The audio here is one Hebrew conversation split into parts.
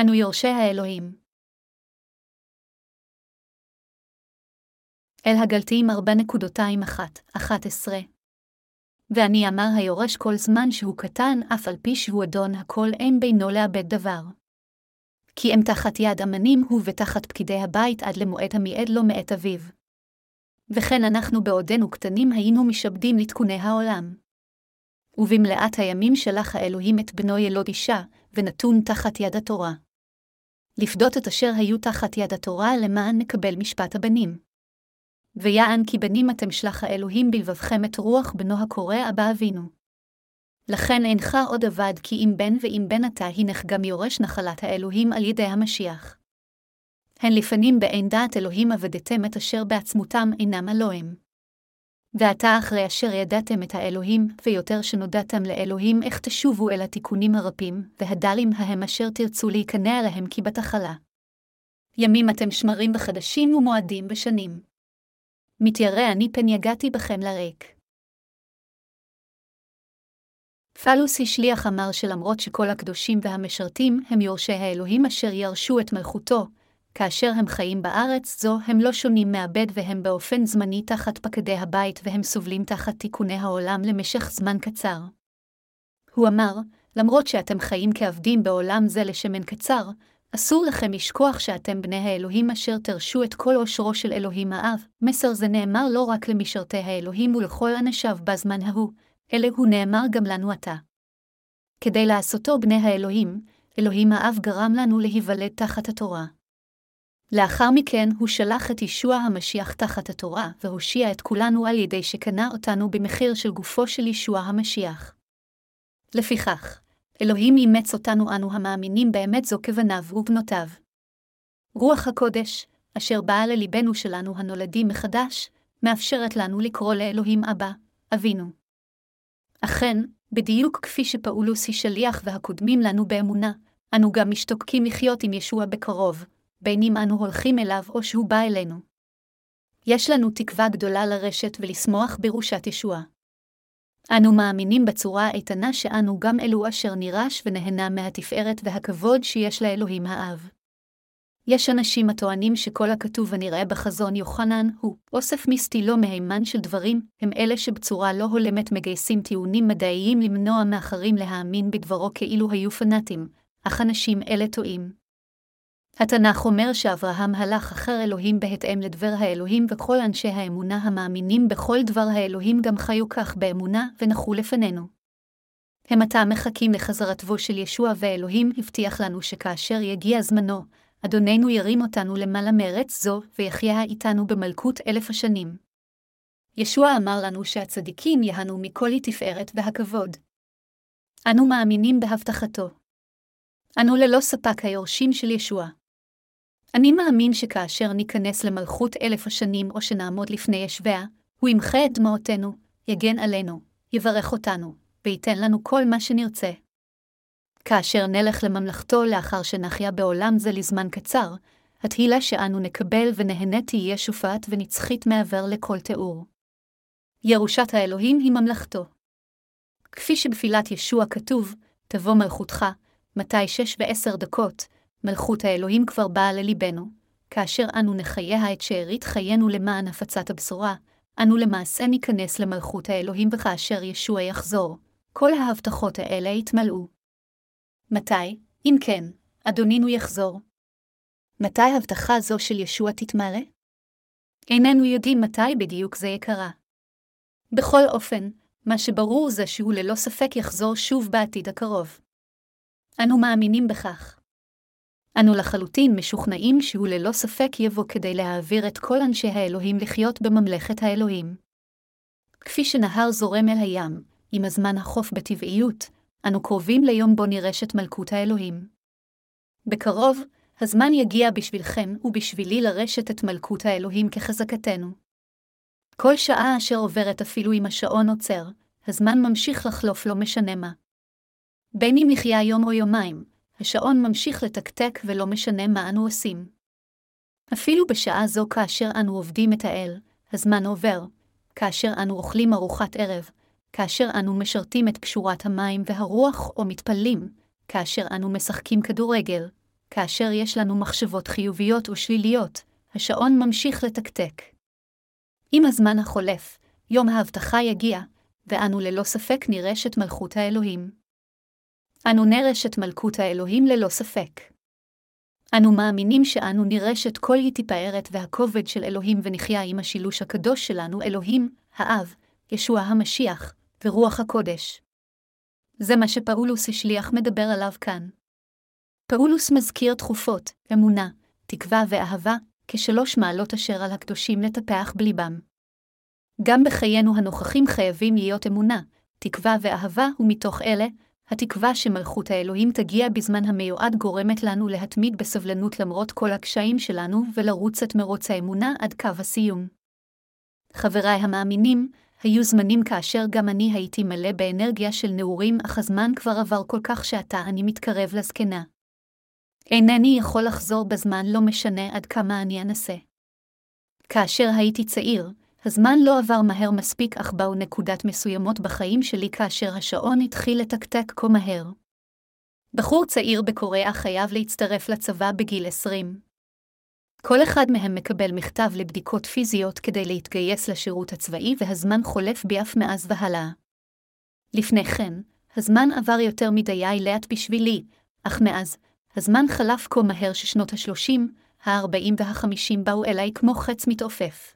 אנו יורשי האלוהים. אל הגלתיים 4.21 ואני אמר היורש כל זמן שהוא קטן, אף על פי שהוא אדון הכל אין בינו לאבד דבר. כי אם תחת יד אמנים הוא ותחת פקידי הבית עד למועד המיעד לו מאת אביו. וכן אנחנו בעודנו קטנים היינו משעבדים לתקוני העולם. ובמלאת הימים שלח האלוהים את בנו ילוד אישה, ונתון תחת יד התורה. לפדות את אשר היו תחת יד התורה למען נקבל משפט הבנים. ויען כי בנים אתם שלח האלוהים בלבבכם את רוח בנו הקורא אבא אבינו. לכן אינך עוד אבד כי אם בן ואם בן אתה הנך גם יורש נחלת האלוהים על ידי המשיח. הן לפנים באין דעת אלוהים עבדתם את אשר בעצמותם אינם אלוהים. ועתה אחרי אשר ידעתם את האלוהים, ויותר שנודעתם לאלוהים, איך תשובו אל התיקונים הרבים, והדלים ההם אשר תרצו להיכנע להם כי בתחלה. ימים אתם שמרים בחדשים ומועדים בשנים. מתיירא אני פן יגעתי בכם לריק. פלוס השליח אמר שלמרות שכל הקדושים והמשרתים הם יורשי האלוהים אשר ירשו את מלכותו, כאשר הם חיים בארץ זו, הם לא שונים מעבד והם באופן זמני תחת פקדי הבית והם סובלים תחת תיקוני העולם למשך זמן קצר. הוא אמר, למרות שאתם חיים כעבדים בעולם זה לשמן קצר, אסור לכם לשכוח שאתם בני האלוהים אשר תרשו את כל עושרו של אלוהים האב. מסר זה נאמר לא רק למשרתי האלוהים ולכל אנשיו בזמן ההוא, אלא הוא נאמר גם לנו עתה. כדי לעשותו בני האלוהים, אלוהים האב גרם לנו להיוולד תחת התורה. לאחר מכן הוא שלח את ישוע המשיח תחת התורה, והושיע את כולנו על ידי שקנה אותנו במחיר של גופו של ישוע המשיח. לפיכך, אלוהים אימץ אותנו אנו המאמינים באמת זו כבניו ובנותיו. רוח הקודש, אשר באה ללבנו שלנו הנולדים מחדש, מאפשרת לנו לקרוא לאלוהים אבא, אבינו. אכן, בדיוק כפי שפאולוס היא שליח והקודמים לנו באמונה, אנו גם משתוקקים לחיות עם ישוע בקרוב, בין אם אנו הולכים אליו או שהוא בא אלינו. יש לנו תקווה גדולה לרשת ולשמוח בירושת ישועה. אנו מאמינים בצורה האיתנה שאנו גם אלו אשר נירש ונהנה מהתפארת והכבוד שיש לאלוהים האב. יש אנשים הטוענים שכל הכתוב הנראה בחזון יוחנן הוא אוסף מיסטי לא מהימן של דברים, הם אלה שבצורה לא הולמת מגייסים טיעונים מדעיים למנוע מאחרים להאמין בדברו כאילו היו פנאטים, אך אנשים אלה טועים. התנ"ך אומר שאברהם הלך אחר אלוהים בהתאם לדבר האלוהים, וכל אנשי האמונה המאמינים בכל דבר האלוהים גם חיו כך באמונה ונחו לפנינו. הם עתה מחכים לחזרתו של ישוע ואלוהים הבטיח לנו שכאשר יגיע זמנו, אדוננו ירים אותנו למעלה מארץ זו, ויחיה איתנו במלכות אלף השנים. ישוע אמר לנו שהצדיקים יהנו מכל התפארת והכבוד. אנו מאמינים בהבטחתו. אנו ללא ספק היורשים של ישוע. אני מאמין שכאשר ניכנס למלכות אלף השנים או שנעמוד לפני ישביה, הוא ימחה את דמעותינו, יגן עלינו, יברך אותנו, וייתן לנו כל מה שנרצה. כאשר נלך לממלכתו לאחר שנחיה בעולם זה לזמן קצר, התהילה שאנו נקבל ונהנה תהיה שופעת ונצחית מעבר לכל תיאור. ירושת האלוהים היא ממלכתו. כפי שבפילת ישוע כתוב, תבוא מלכותך, מתי שש ועשר דקות, מלכות האלוהים כבר באה לליבנו, כאשר אנו נחיה את שארית חיינו למען הפצת הבשורה, אנו למעשה ניכנס למלכות האלוהים וכאשר ישוע יחזור, כל ההבטחות האלה יתמלאו. מתי, אם כן, אדונינו יחזור? מתי הבטחה זו של ישוע תתמלא? איננו יודעים מתי בדיוק זה יקרה. בכל אופן, מה שברור זה שהוא ללא ספק יחזור שוב בעתיד הקרוב. אנו מאמינים בכך. אנו לחלוטין משוכנעים שהוא ללא ספק יבוא כדי להעביר את כל אנשי האלוהים לחיות בממלכת האלוהים. כפי שנהר זורם אל הים, עם הזמן החוף בטבעיות, אנו קרובים ליום בו נרשת מלכות האלוהים. בקרוב, הזמן יגיע בשבילכם ובשבילי לרשת את מלכות האלוהים כחזקתנו. כל שעה אשר עוברת אפילו אם השעון עוצר, הזמן ממשיך לחלוף לא משנה מה. בין אם נחיה יום או יומיים, השעון ממשיך לתקתק ולא משנה מה אנו עושים. אפילו בשעה זו כאשר אנו עובדים את האל, הזמן עובר, כאשר אנו אוכלים ארוחת ערב, כאשר אנו משרתים את קשורת המים והרוח או מתפללים, כאשר אנו משחקים כדורגל, כאשר יש לנו מחשבות חיוביות או שליליות, השעון ממשיך לתקתק. עם הזמן החולף, יום ההבטחה יגיע, ואנו ללא ספק נירש את מלכות האלוהים. אנו נרש את מלכות האלוהים ללא ספק. אנו מאמינים שאנו נירש את כל יתפארת והכובד של אלוהים ונחיה עם השילוש הקדוש שלנו, אלוהים, האב, ישוע המשיח, ורוח הקודש. זה מה שפאולוס השליח מדבר עליו כאן. פאולוס מזכיר תכופות, אמונה, תקווה ואהבה, כשלוש מעלות אשר על הקדושים לטפח בליבם. גם בחיינו הנוכחים חייבים להיות אמונה, תקווה ואהבה, ומתוך אלה, התקווה שמלכות האלוהים תגיע בזמן המיועד גורמת לנו להתמיד בסבלנות למרות כל הקשיים שלנו ולרוץ את מרוץ האמונה עד קו הסיום. חבריי המאמינים, היו זמנים כאשר גם אני הייתי מלא באנרגיה של נעורים, אך הזמן כבר עבר כל כך שעתה אני מתקרב לזקנה. אינני יכול לחזור בזמן לא משנה עד כמה אני אנסה. כאשר הייתי צעיר, הזמן לא עבר מהר מספיק אך באו נקודת מסוימות בחיים שלי כאשר השעון התחיל לתקתק כה מהר. בחור צעיר בקוריאה חייב להצטרף לצבא בגיל 20. כל אחד מהם מקבל מכתב לבדיקות פיזיות כדי להתגייס לשירות הצבאי והזמן חולף בי אף מאז והלאה. לפני כן, הזמן עבר יותר מדי לאט בשבילי, אך מאז, הזמן חלף כה מהר ששנות ה-30, ה-40 וה-50 באו אליי כמו חץ מתעופף.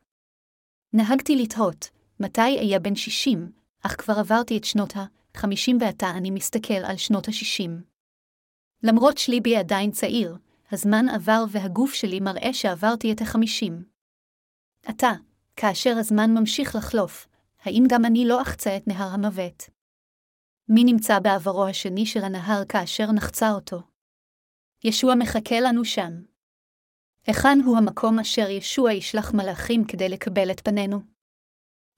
נהגתי לתהות, מתי אהיה בן 60, אך כבר עברתי את שנות ה-50 ועתה אני מסתכל על שנות ה-60. למרות שליבי עדיין צעיר, הזמן עבר והגוף שלי מראה שעברתי את ה-50. עתה, כאשר הזמן ממשיך לחלוף, האם גם אני לא אחצה את נהר המוות? מי נמצא בעברו השני של הנהר כאשר נחצה אותו? ישוע מחכה לנו שם. היכן הוא המקום אשר ישוע ישלח מלאכים כדי לקבל את פנינו?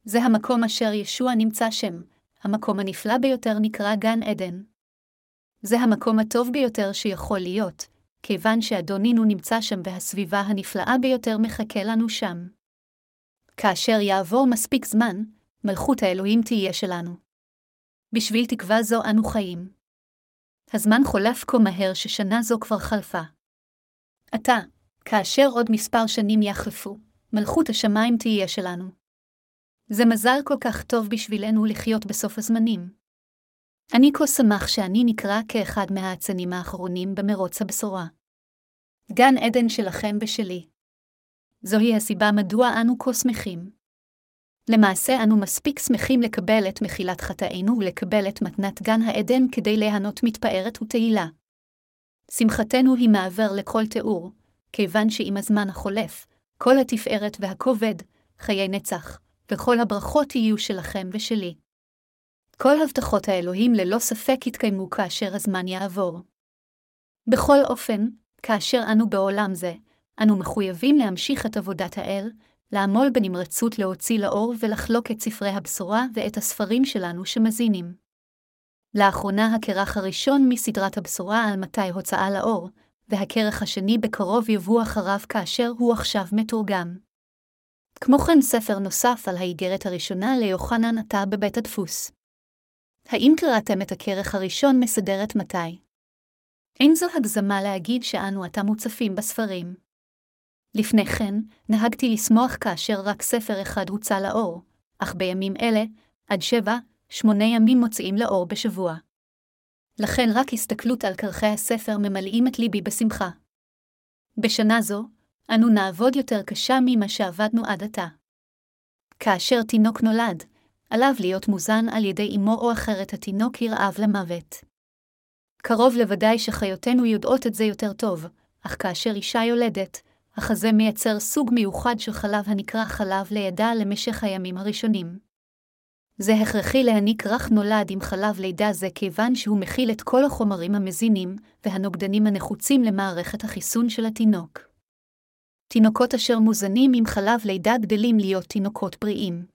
זה המקום אשר ישוע נמצא שם, המקום הנפלא ביותר נקרא גן עדן. זה המקום הטוב ביותר שיכול להיות, כיוון שאדונינו נמצא שם והסביבה הנפלאה ביותר מחכה לנו שם. כאשר יעבור מספיק זמן, מלכות האלוהים תהיה שלנו. בשביל תקווה זו אנו חיים. הזמן חולף כה מהר ששנה זו כבר חלפה. עתה, כאשר עוד מספר שנים יחלפו, מלכות השמיים תהיה שלנו. זה מזל כל כך טוב בשבילנו לחיות בסוף הזמנים. אני כה שמח שאני נקרא כאחד מהאצנים האחרונים במרוץ הבשורה. גן עדן שלכם ושלי. זוהי הסיבה מדוע אנו כה שמחים. למעשה אנו מספיק שמחים לקבל את מחילת חטאינו ולקבל את מתנת גן העדן כדי ליהנות מתפארת ותהילה. שמחתנו היא מעבר לכל תיאור, כיוון שעם הזמן החולף, כל התפארת והכובד, חיי נצח, וכל הברכות יהיו שלכם ושלי. כל הבטחות האלוהים ללא ספק יתקיימו כאשר הזמן יעבור. בכל אופן, כאשר אנו בעולם זה, אנו מחויבים להמשיך את עבודת האל, לעמול בנמרצות להוציא לאור ולחלוק את ספרי הבשורה ואת הספרים שלנו שמזינים. לאחרונה הכרך הראשון מסדרת הבשורה על מתי הוצאה לאור, והכרך השני בקרוב יבוא אחריו כאשר הוא עכשיו מתורגם. כמו כן ספר נוסף על האיגרת הראשונה ליוחנן עתה בבית הדפוס. האם קראתם את הכרך הראשון מסדרת מתי? אין זו הגזמה להגיד שאנו עתה מוצפים בספרים. לפני כן, נהגתי לשמוח כאשר רק ספר אחד הוצא לאור, אך בימים אלה, עד שבע, שמונה ימים מוציאים לאור בשבוע. לכן רק הסתכלות על כרכי הספר ממלאים את ליבי בשמחה. בשנה זו, אנו נעבוד יותר קשה ממה שעבדנו עד עתה. כאשר תינוק נולד, עליו להיות מוזן על ידי אמו או אחרת התינוק ירעב למוות. קרוב לוודאי שחיותינו יודעות את זה יותר טוב, אך כאשר אישה יולדת, החזה מייצר סוג מיוחד של חלב הנקרא חלב לידה למשך הימים הראשונים. זה הכרחי להעניק רך נולד עם חלב לידה זה כיוון שהוא מכיל את כל החומרים המזינים והנוגדנים הנחוצים למערכת החיסון של התינוק. תינוקות אשר מוזנים עם חלב לידה גדלים להיות תינוקות בריאים.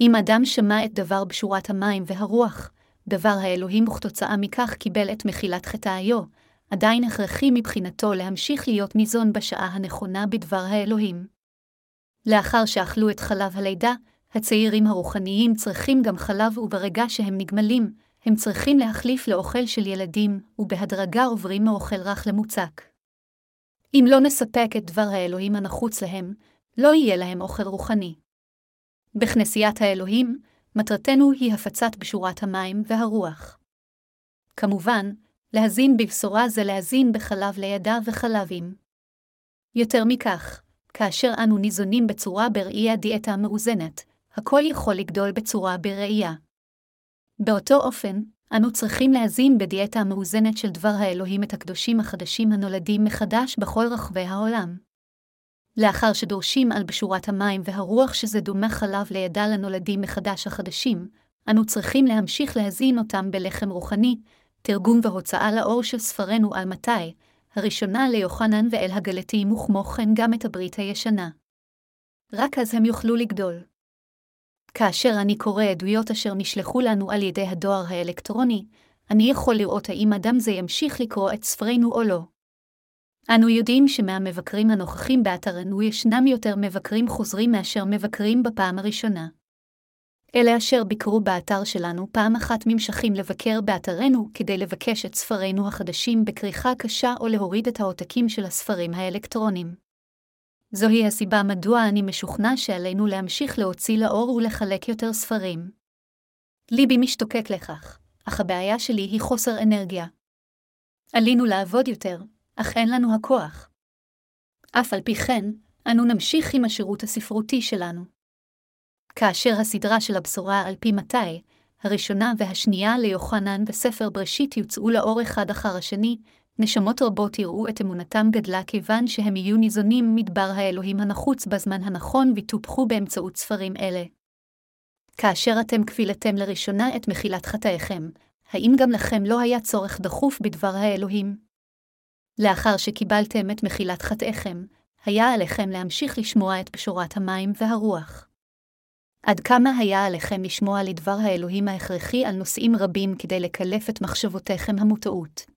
אם אדם שמע את דבר בשורת המים והרוח, דבר האלוהים וכתוצאה מכך קיבל את מחילת חטאיו, עדיין הכרחי מבחינתו להמשיך להיות ניזון בשעה הנכונה בדבר האלוהים. לאחר שאכלו את חלב הלידה, הצעירים הרוחניים צריכים גם חלב וברגע שהם נגמלים, הם צריכים להחליף לאוכל של ילדים, ובהדרגה עוברים מאוכל רך למוצק. אם לא נספק את דבר האלוהים הנחוץ להם, לא יהיה להם אוכל רוחני. בכנסיית האלוהים, מטרתנו היא הפצת בשורת המים והרוח. כמובן, להזין בבשורה זה להזין בחלב לידה וחלבים. יותר מכך, כאשר אנו ניזונים בצורה בראי הדיאטה המאוזנת, הכל יכול לגדול בצורה בראייה. באותו אופן, אנו צריכים להזין בדיאטה המאוזנת של דבר האלוהים את הקדושים החדשים הנולדים מחדש בכל רחבי העולם. לאחר שדורשים על בשורת המים והרוח שזה דומה חלב לידה לנולדים מחדש החדשים, אנו צריכים להמשיך להזין אותם בלחם רוחני, תרגום והוצאה לאור של ספרנו על מתי, הראשונה ליוחנן ואל הגלתים וכמו כן גם את הברית הישנה. רק אז הם יוכלו לגדול. כאשר אני קורא עדויות אשר נשלחו לנו על ידי הדואר האלקטרוני, אני יכול לראות האם אדם זה ימשיך לקרוא את ספרנו או לא. אנו יודעים שמהמבקרים הנוכחים באתרנו ישנם יותר מבקרים חוזרים מאשר מבקרים בפעם הראשונה. אלה אשר ביקרו באתר שלנו פעם אחת ממשכים לבקר באתרנו כדי לבקש את ספרינו החדשים בכריכה קשה או להוריד את העותקים של הספרים האלקטרונים. זוהי הסיבה מדוע אני משוכנע שעלינו להמשיך להוציא לאור ולחלק יותר ספרים. ליבי משתוקק לכך, אך הבעיה שלי היא חוסר אנרגיה. עלינו לעבוד יותר, אך אין לנו הכוח. אף על פי כן, אנו נמשיך עם השירות הספרותי שלנו. כאשר הסדרה של הבשורה על פי מתי, הראשונה והשנייה ליוחנן בספר בראשית יוצאו לאור אחד אחר השני, נשמות רבות יראו את אמונתם גדלה כיוון שהם יהיו ניזונים מדבר האלוהים הנחוץ בזמן הנכון וטופחו באמצעות ספרים אלה. כאשר אתם כפילתם לראשונה את מחילת חטאיכם, האם גם לכם לא היה צורך דחוף בדבר האלוהים? לאחר שקיבלתם את מחילת חטאיכם, היה עליכם להמשיך לשמוע את בשורת המים והרוח. עד כמה היה עליכם לשמוע לדבר האלוהים ההכרחי על נושאים רבים כדי לקלף את מחשבותיכם המוטעות.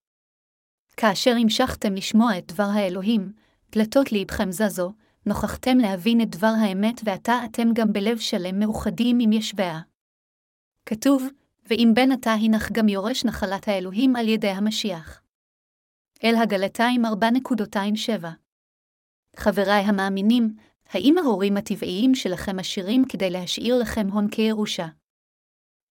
כאשר המשכתם לשמוע את דבר האלוהים, דלתות ליבכם זזו, נוכחתם להבין את דבר האמת ועתה אתם גם בלב שלם מאוחדים עם ישביה. כתוב, ואם בן עתה הנך גם יורש נחלת האלוהים על ידי המשיח. אל הגלתיים 4.27 חבריי המאמינים, האם ההורים הטבעיים שלכם עשירים כדי להשאיר לכם הון כירושה?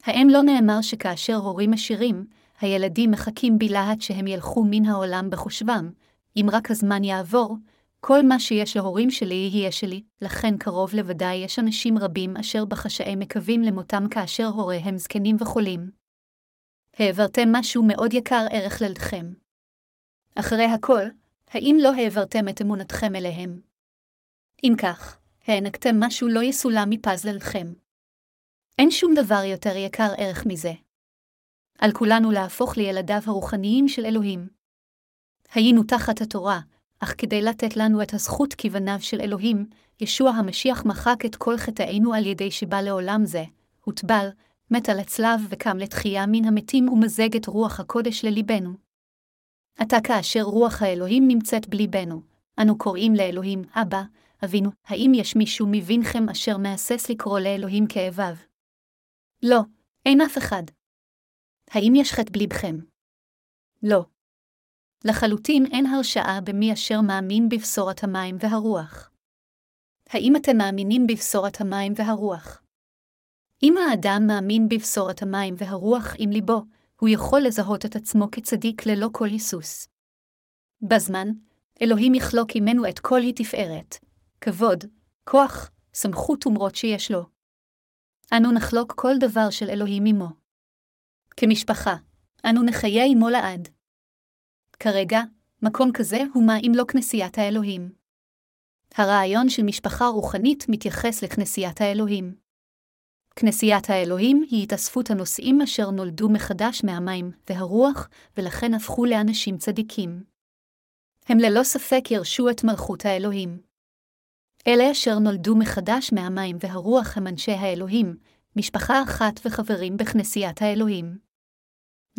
האם לא נאמר שכאשר הורים עשירים, הילדים מחכים בלהט שהם ילכו מן העולם בחושבם, אם רק הזמן יעבור, כל מה שיש להורים שלי יהיה שלי, לכן קרוב לוודאי יש אנשים רבים אשר בחשאי מקווים למותם כאשר הוריהם זקנים וחולים. העברתם משהו מאוד יקר ערך ללדכם. אחרי הכל, האם לא העברתם את אמונתכם אליהם? אם כך, הענקתם משהו לא יסולם מפזללכם. אין שום דבר יותר יקר ערך מזה. על כולנו להפוך לילדיו הרוחניים של אלוהים. היינו תחת התורה, אך כדי לתת לנו את הזכות כבניו של אלוהים, ישוע המשיח מחק את כל חטאינו על ידי שבא לעולם זה, הוטבל, מת על הצלב וקם לתחייה מן המתים ומזג את רוח הקודש לליבנו. עתה כאשר רוח האלוהים נמצאת בליבנו, אנו קוראים לאלוהים אבא, אבינו, האם יש מישהו מבינכם אשר מהסס לקרוא לאלוהים כאביו? לא, אין אף אחד. האם יש חטא בליבכם? לא. לחלוטין אין הרשעה במי אשר מאמין בבשורת המים והרוח. האם אתם מאמינים בבשורת המים והרוח? אם האדם מאמין בבשורת המים והרוח עם ליבו, הוא יכול לזהות את עצמו כצדיק ללא כל היסוס. בזמן, אלוהים יחלוק עמנו את כל התפארת, כבוד, כוח, סמכות ומרות שיש לו. אנו נחלוק כל דבר של אלוהים עמו. כמשפחה, אנו נחיה עמו לעד. כרגע, מקום כזה הוא מה אם לא כנסיית האלוהים. הרעיון של משפחה רוחנית מתייחס לכנסיית האלוהים. כנסיית האלוהים היא התאספות הנושאים אשר נולדו מחדש מהמים והרוח, ולכן הפכו לאנשים צדיקים. הם ללא ספק ירשו את מלכות האלוהים. אלה אשר נולדו מחדש מהמים והרוח הם אנשי האלוהים, משפחה אחת וחברים בכנסיית האלוהים.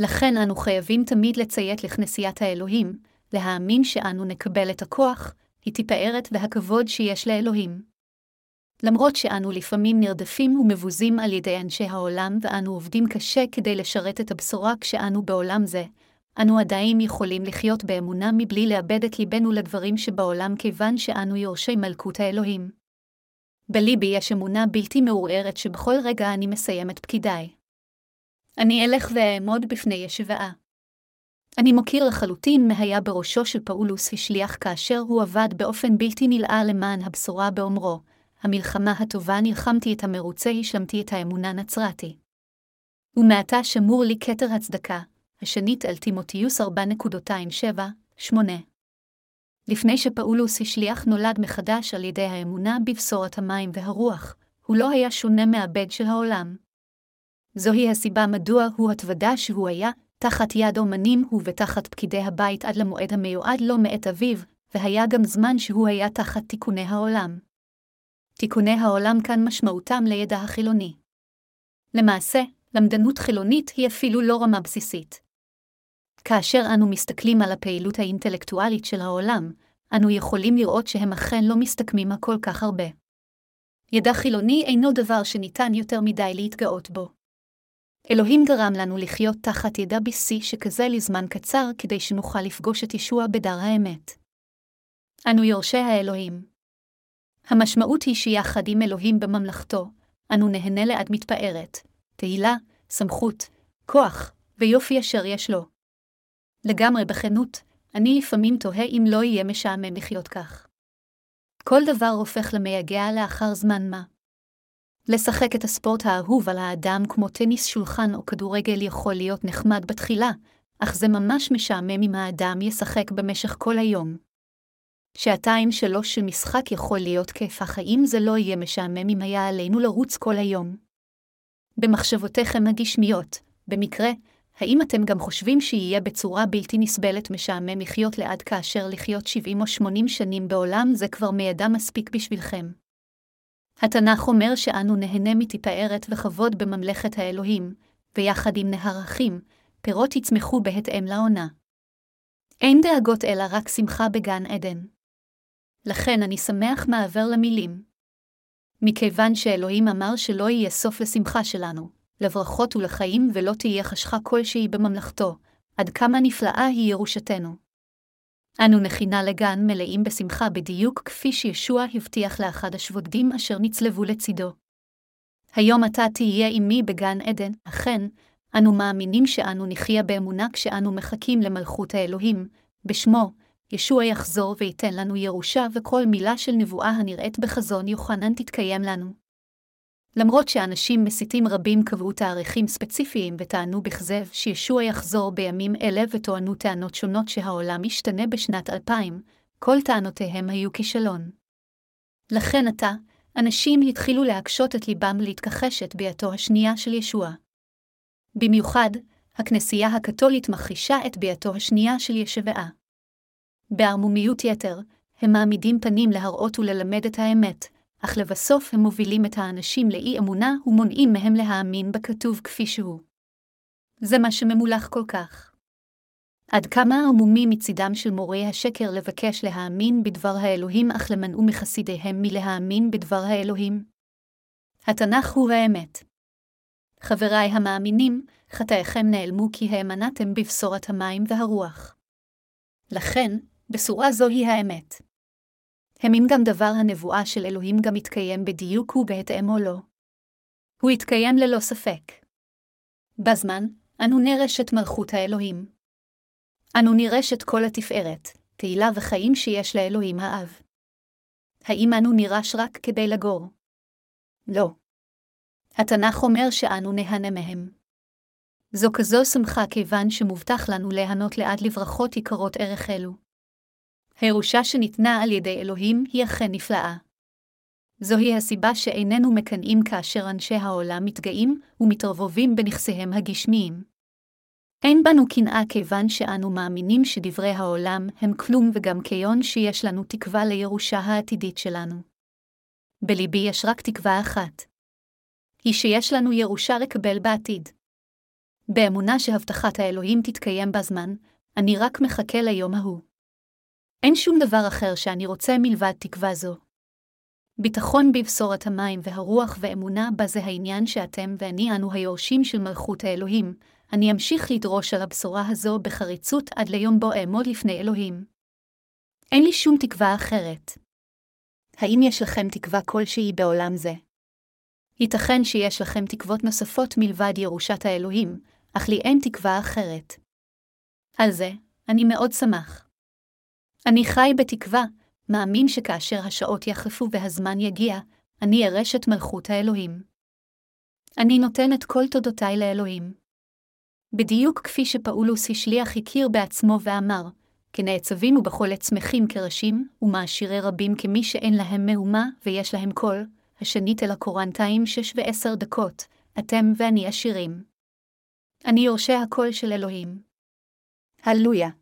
לכן אנו חייבים תמיד לציית לכנסיית האלוהים, להאמין שאנו נקבל את הכוח, התפארת והכבוד שיש לאלוהים. למרות שאנו לפעמים נרדפים ומבוזים על ידי אנשי העולם ואנו עובדים קשה כדי לשרת את הבשורה כשאנו בעולם זה, אנו עדיין יכולים לחיות באמונה מבלי לאבד את ליבנו לדברים שבעולם כיוון שאנו יורשי מלכות האלוהים. בליבי יש אמונה בלתי מעורערת שבכל רגע אני מסיים את פקידיי. אני אלך ואעמוד בפני ישבעה. אני מוקיר לחלוטין מה היה בראשו של פאולוס השליח כאשר הוא עבד באופן בלתי נלאה למען הבשורה באומרו, המלחמה הטובה נלחמתי את המרוצה השלמתי את האמונה נצרתי. ומעתה שמור לי כתר הצדקה, השנית אל תימותיוס 4.27-8. לפני שפאולוס השליח נולד מחדש על ידי האמונה בבשורת המים והרוח, הוא לא היה שונה מהבד של העולם. זוהי הסיבה מדוע הוא התוודה שהוא היה תחת יד אומנים ובתחת פקידי הבית עד למועד המיועד לו מאת אביו, והיה גם זמן שהוא היה תחת תיקוני העולם. תיקוני העולם כאן משמעותם לידע החילוני. למעשה, למדנות חילונית היא אפילו לא רמה בסיסית. כאשר אנו מסתכלים על הפעילות האינטלקטואלית של העולם, אנו יכולים לראות שהם אכן לא מסתכמים הכל כך הרבה. ידע חילוני אינו דבר שניתן יותר מדי להתגאות בו. אלוהים גרם לנו לחיות תחת ידע ביסי שכזה לזמן קצר כדי שנוכל לפגוש את ישוע בדר האמת. אנו יורשי האלוהים. המשמעות היא שיחד עם אלוהים בממלכתו, אנו נהנה לעד מתפארת, תהילה, סמכות, כוח ויופי אשר יש לו. לגמרי בכנות, אני לפעמים תוהה אם לא יהיה משעמם לחיות כך. כל דבר הופך למייגע לאחר זמן מה. לשחק את הספורט האהוב על האדם כמו טניס שולחן או כדורגל יכול להיות נחמד בתחילה, אך זה ממש משעמם אם האדם ישחק במשך כל היום. שעתיים שלוש של משחק יכול להיות כיף, אך האם זה לא יהיה משעמם אם היה עלינו לרוץ כל היום? במחשבותיכם הגשמיות, במקרה, האם אתם גם חושבים שיהיה בצורה בלתי נסבלת משעמם לחיות לעד כאשר לחיות 70 או 80 שנים בעולם זה כבר מידע מספיק בשבילכם? התנ"ך אומר שאנו נהנה מתפארת וכבוד בממלכת האלוהים, ויחד עם נהר אחים, פירות יצמחו בהתאם לעונה. אין דאגות אלא רק שמחה בגן עדן. לכן אני שמח מעבר למילים. מכיוון שאלוהים אמר שלא יהיה סוף לשמחה שלנו, לברכות ולחיים ולא תהיה חשכה כלשהי בממלכתו, עד כמה נפלאה היא ירושתנו. אנו נכינה לגן מלאים בשמחה בדיוק כפי שישוע הבטיח לאחד השבוגדים אשר נצלבו לצידו. היום אתה תהיה עמי בגן עדן, אכן, אנו מאמינים שאנו נחיה באמונה כשאנו מחכים למלכות האלוהים, בשמו, ישוע יחזור וייתן לנו ירושה וכל מילה של נבואה הנראית בחזון יוחנן תתקיים לנו. למרות שאנשים מסיתים רבים קבעו תאריכים ספציפיים וטענו בכזב שישוע יחזור בימים אלה וטוענו טענות שונות שהעולם ישתנה בשנת 2000, כל טענותיהם היו כישלון. לכן עתה, אנשים התחילו להקשות את ליבם להתכחש את ביאתו השנייה של ישוע. במיוחד, הכנסייה הקתולית מכחישה את ביאתו השנייה של ישבעה. בערמומיות יתר, הם מעמידים פנים להראות וללמד את האמת, אך לבסוף הם מובילים את האנשים לאי אמונה ומונעים מהם להאמין בכתוב כפי שהוא. זה מה שממולח כל כך. עד כמה ערמומים מצידם של מורי השקר לבקש להאמין בדבר האלוהים אך למנעו מחסידיהם מלהאמין בדבר האלוהים? התנ"ך הוא האמת. חבריי המאמינים, חטאיכם נעלמו כי האמנתם בבשורת המים והרוח. לכן, בשורה זו היא האמת. האם גם דבר הנבואה של אלוהים גם יתקיים בדיוק ובהתאם או לא? הוא יתקיים ללא ספק. בזמן, אנו נרש את מלכות האלוהים. אנו נירש את כל התפארת, תהילה וחיים שיש לאלוהים האב. האם אנו נירש רק כדי לגור? לא. התנ"ך אומר שאנו נהנה מהם. זו כזו שמחה כיוון שמובטח לנו ליהנות לעד לברכות יקרות ערך אלו. הירושה שניתנה על ידי אלוהים היא אכן נפלאה. זוהי הסיבה שאיננו מקנאים כאשר אנשי העולם מתגאים ומתרבבים בנכסיהם הגשמיים. אין בנו קנאה כיוון שאנו מאמינים שדברי העולם הם כלום וגם כיון שיש לנו תקווה לירושה העתידית שלנו. בליבי יש רק תקווה אחת. היא שיש לנו ירושה לקבל בעתיד. באמונה שהבטחת האלוהים תתקיים בזמן, אני רק מחכה ליום ההוא. אין שום דבר אחר שאני רוצה מלבד תקווה זו. ביטחון בבשורת המים והרוח ואמונה בה זה העניין שאתם ואני אנו היורשים של מלכות האלוהים, אני אמשיך לדרוש על הבשורה הזו בחריצות עד ליום בו אעמוד לפני אלוהים. אין לי שום תקווה אחרת. האם יש לכם תקווה כלשהי בעולם זה? ייתכן שיש לכם תקוות נוספות מלבד ירושת האלוהים, אך לי אין תקווה אחרת. על זה, אני מאוד שמח. אני חי בתקווה, מאמין שכאשר השעות יחלפו והזמן יגיע, אני ארש את מלכות האלוהים. אני נותן את כל תודותיי לאלוהים. בדיוק כפי שפאולוס השליח הכיר בעצמו ואמר, כנעצבים ובכל עת שמחים כראשים, ומעשירי רבים כמי שאין להם מהומה ויש להם קול, השנית אל הקורנטיים שש ועשר דקות, אתם ואני עשירים. אני יורשי הקול של אלוהים. הללויה.